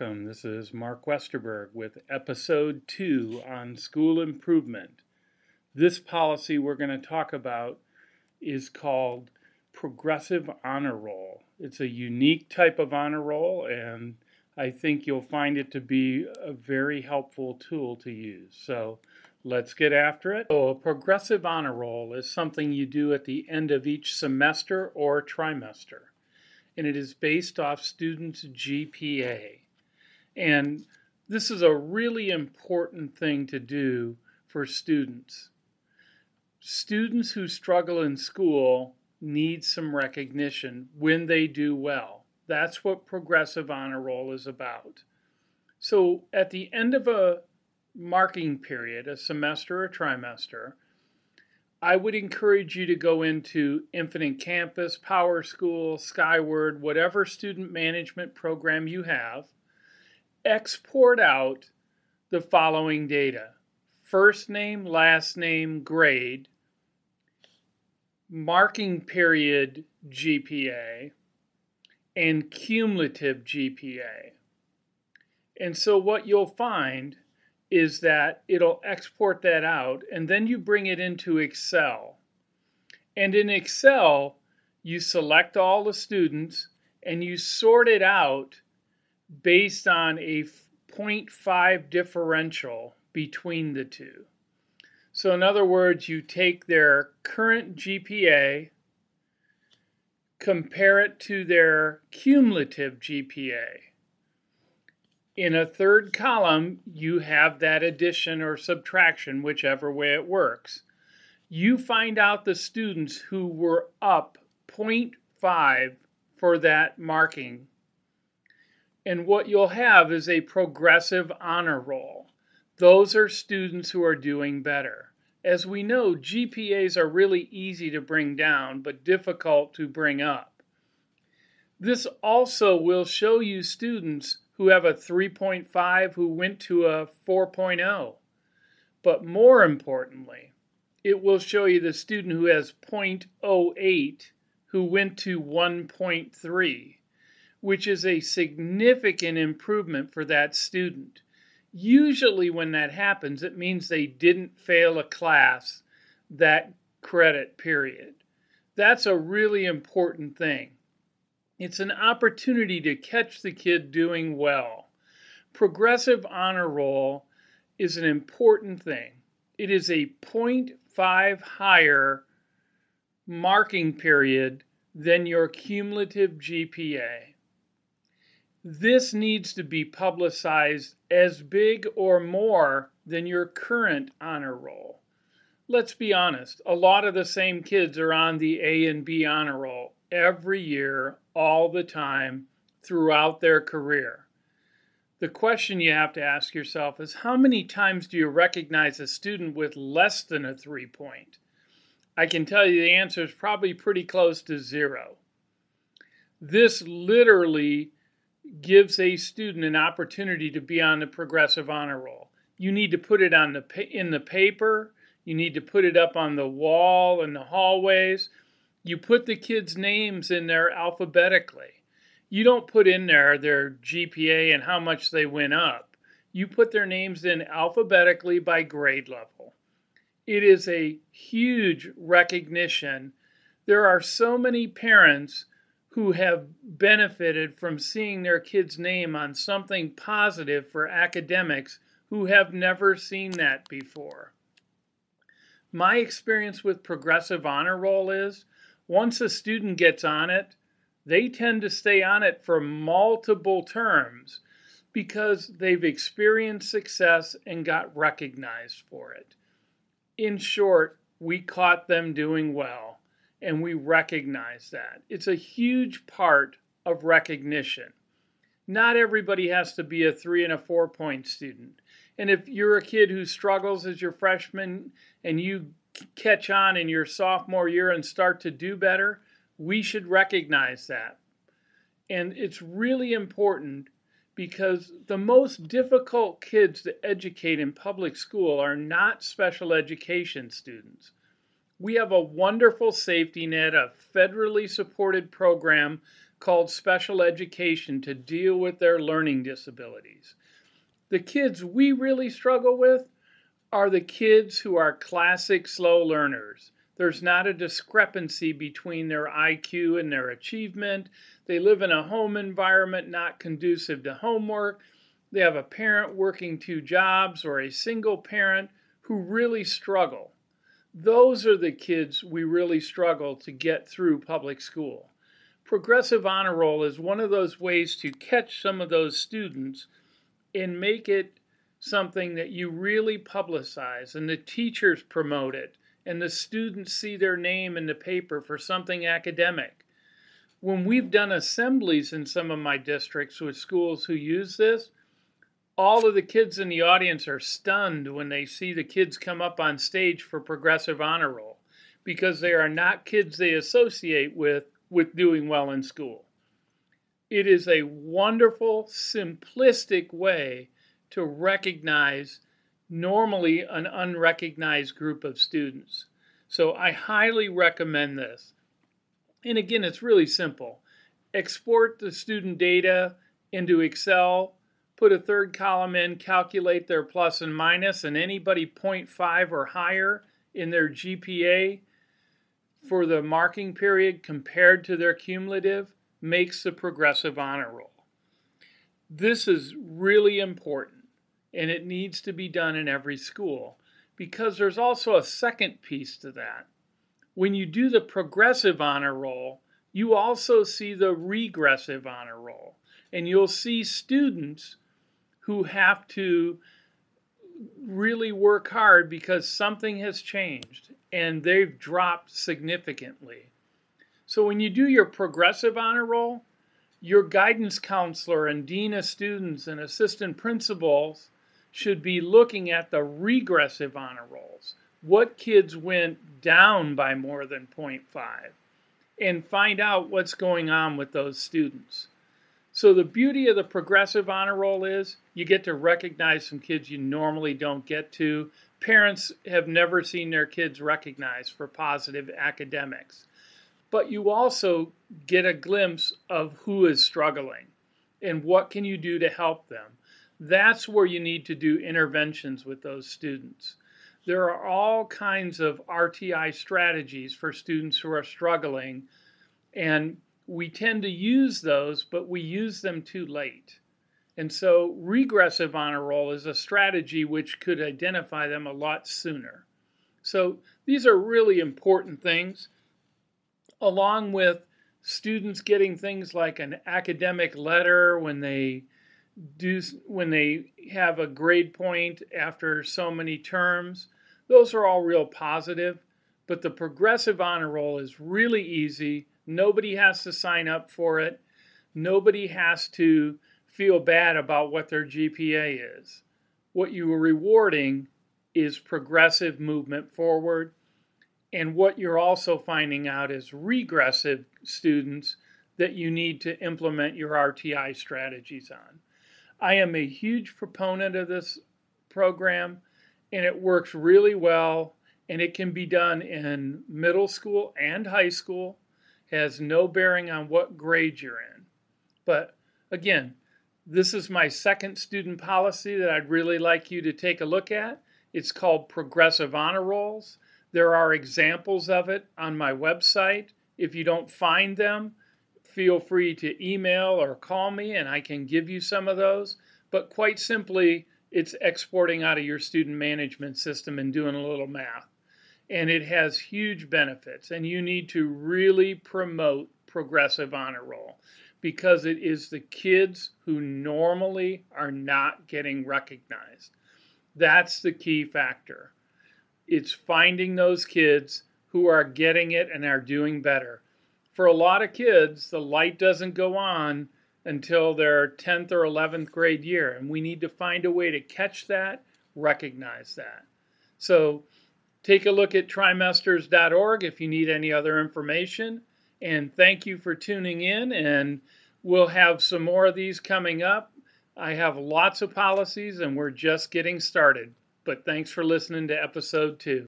Welcome. This is Mark Westerburg with episode two on school improvement. This policy we're going to talk about is called progressive honor roll. It's a unique type of honor roll, and I think you'll find it to be a very helpful tool to use. So let's get after it. So, a progressive honor roll is something you do at the end of each semester or trimester, and it is based off students' GPA. And this is a really important thing to do for students. Students who struggle in school need some recognition when they do well. That's what progressive honor roll is about. So at the end of a marking period, a semester or trimester, I would encourage you to go into Infinite Campus, Power School, Skyward, whatever student management program you have, export out the following data first name, last name, grade, marking period GPA, and cumulative GPA. And so what you'll find is that it'll export that out and then you bring it into Excel. And in Excel, you select all the students and you sort it out based on a 0.5 differential between the two. So, in other words, you take their current GPA, compare it to their cumulative GPA. In a third column, you have that addition or subtraction, whichever way it works. You find out the students who were up 0.5 for that marking. And what you'll have is a progressive honor roll. Those are students who are doing better. As we know, GPAs are really easy to bring down, but difficult to bring up. This also will show you students who have a 3.5 who went to a 4.0. But more importantly, it will show you the student who has 0.08 who went to 1.3, which is a significant improvement for that student. Usually, when that happens, it means they didn't fail a class that credit period. That's a really important thing. It's an opportunity to catch the kid doing well. Progressive honor roll is an important thing. It is a 0.5 higher marking period than your cumulative GPA. This needs to be publicized as big or more than your current honor roll. Let's be honest, a lot of the same kids are on the A and B honor roll every year, all the time, throughout their career. The question you have to ask yourself is how many times do you recognize a student with less than a three point? I can tell you the answer is probably pretty close to zero. This literally gives a student an opportunity to be on the progressive honor roll. You need to put it on the in the paper. You need to put it up on the wall in the hallways. You put the kids' names in there alphabetically. You don't put in there their GPA and how much they went up. You put their names in alphabetically by grade level. It is a huge recognition. There are so many parents who have benefited from seeing their kid's name on something positive for academics who have never seen that before. My experience with progressive honor roll is once a student gets on it, they tend to stay on it for multiple terms because they've experienced success and got recognized for it. In short, we caught them doing well and we recognize that. It's a huge part of recognition. Not everybody has to be a three and a four point student. And if you're a kid who struggles as your freshman and you catch on in your sophomore year and start to do better, we should recognize that. And it's really important because the most difficult kids to educate in public school are not special education students. We have a wonderful safety net, a federally supported program called special education to deal with their learning disabilities. The kids we really struggle with are the kids who are classic slow learners. There's not a discrepancy between their IQ and their achievement. They live in a home environment not conducive to homework. They have a parent working two jobs or a single parent who really struggle. Those are the kids we really struggle to get through public school. Progressive Honor Roll is one of those ways to catch some of those students and make it something that you really publicize and the teachers promote it and the students see their name in the paper for something academic. When we've done assemblies in some of my districts with schools who use this, all of the kids in the audience are stunned when they see the kids come up on stage for progressive honor roll because they are not kids they associate with with doing well in school. It is a wonderful, simplistic way to recognize normally an unrecognized group of students. So I highly recommend this. And again, it's really simple. Export the student data into Excel put a third column in, calculate their plus and minus, and anybody 0.5 or higher in their GPA for the marking period compared to their cumulative makes the progressive honor roll. This is really important and it needs to be done in every school because there's also a second piece to that. When you do the progressive honor roll, you also see the regressive honor roll, and you'll see students who have to really work hard because something has changed and they've dropped significantly. So when you do your progressive honor roll, your guidance counselor and dean of students and assistant principals should be looking at the regressive honor rolls. What kids went down by more than 0.5 and find out what's going on with those students. So the beauty of the progressive honor roll is you get to recognize some kids you normally don't get to. Parents have never seen their kids recognized for positive academics. But you also get a glimpse of who is struggling and what can you do to help them. That's where you need to do interventions with those students. There are all kinds of RTI strategies for students who are struggling and we tend to use those, but we use them too late. And so regressive honor roll is a strategy which could identify them a lot sooner. So these are really important things, along with students getting things like an academic letter when they do when they have a grade point after so many terms. Those are all real positive, but the progressive honor roll is really easy Nobody has to sign up for it. Nobody has to feel bad about what their GPA is. What you are rewarding is progressive movement forward. And what you're also finding out is regressive students that you need to implement your RTI strategies on. I am a huge proponent of this program, and it works really well, and it can be done in middle school and high school has no bearing on what grade you're in. But again, this is my second student policy that I'd really like you to take a look at. It's called Progressive Honor Rolls. There are examples of it on my website. If you don't find them, feel free to email or call me and I can give you some of those. But quite simply, it's exporting out of your student management system and doing a little math and it has huge benefits. And you need to really promote progressive honor roll because it is the kids who normally are not getting recognized. That's the key factor. It's finding those kids who are getting it and are doing better. For a lot of kids, the light doesn't go on until their 10th or 11th grade year, and we need to find a way to catch that, recognize that. So, Take a look at trimesters.org if you need any other information. And thank you for tuning in. And we'll have some more of these coming up. I have lots of policies and we're just getting started. But thanks for listening to episode two.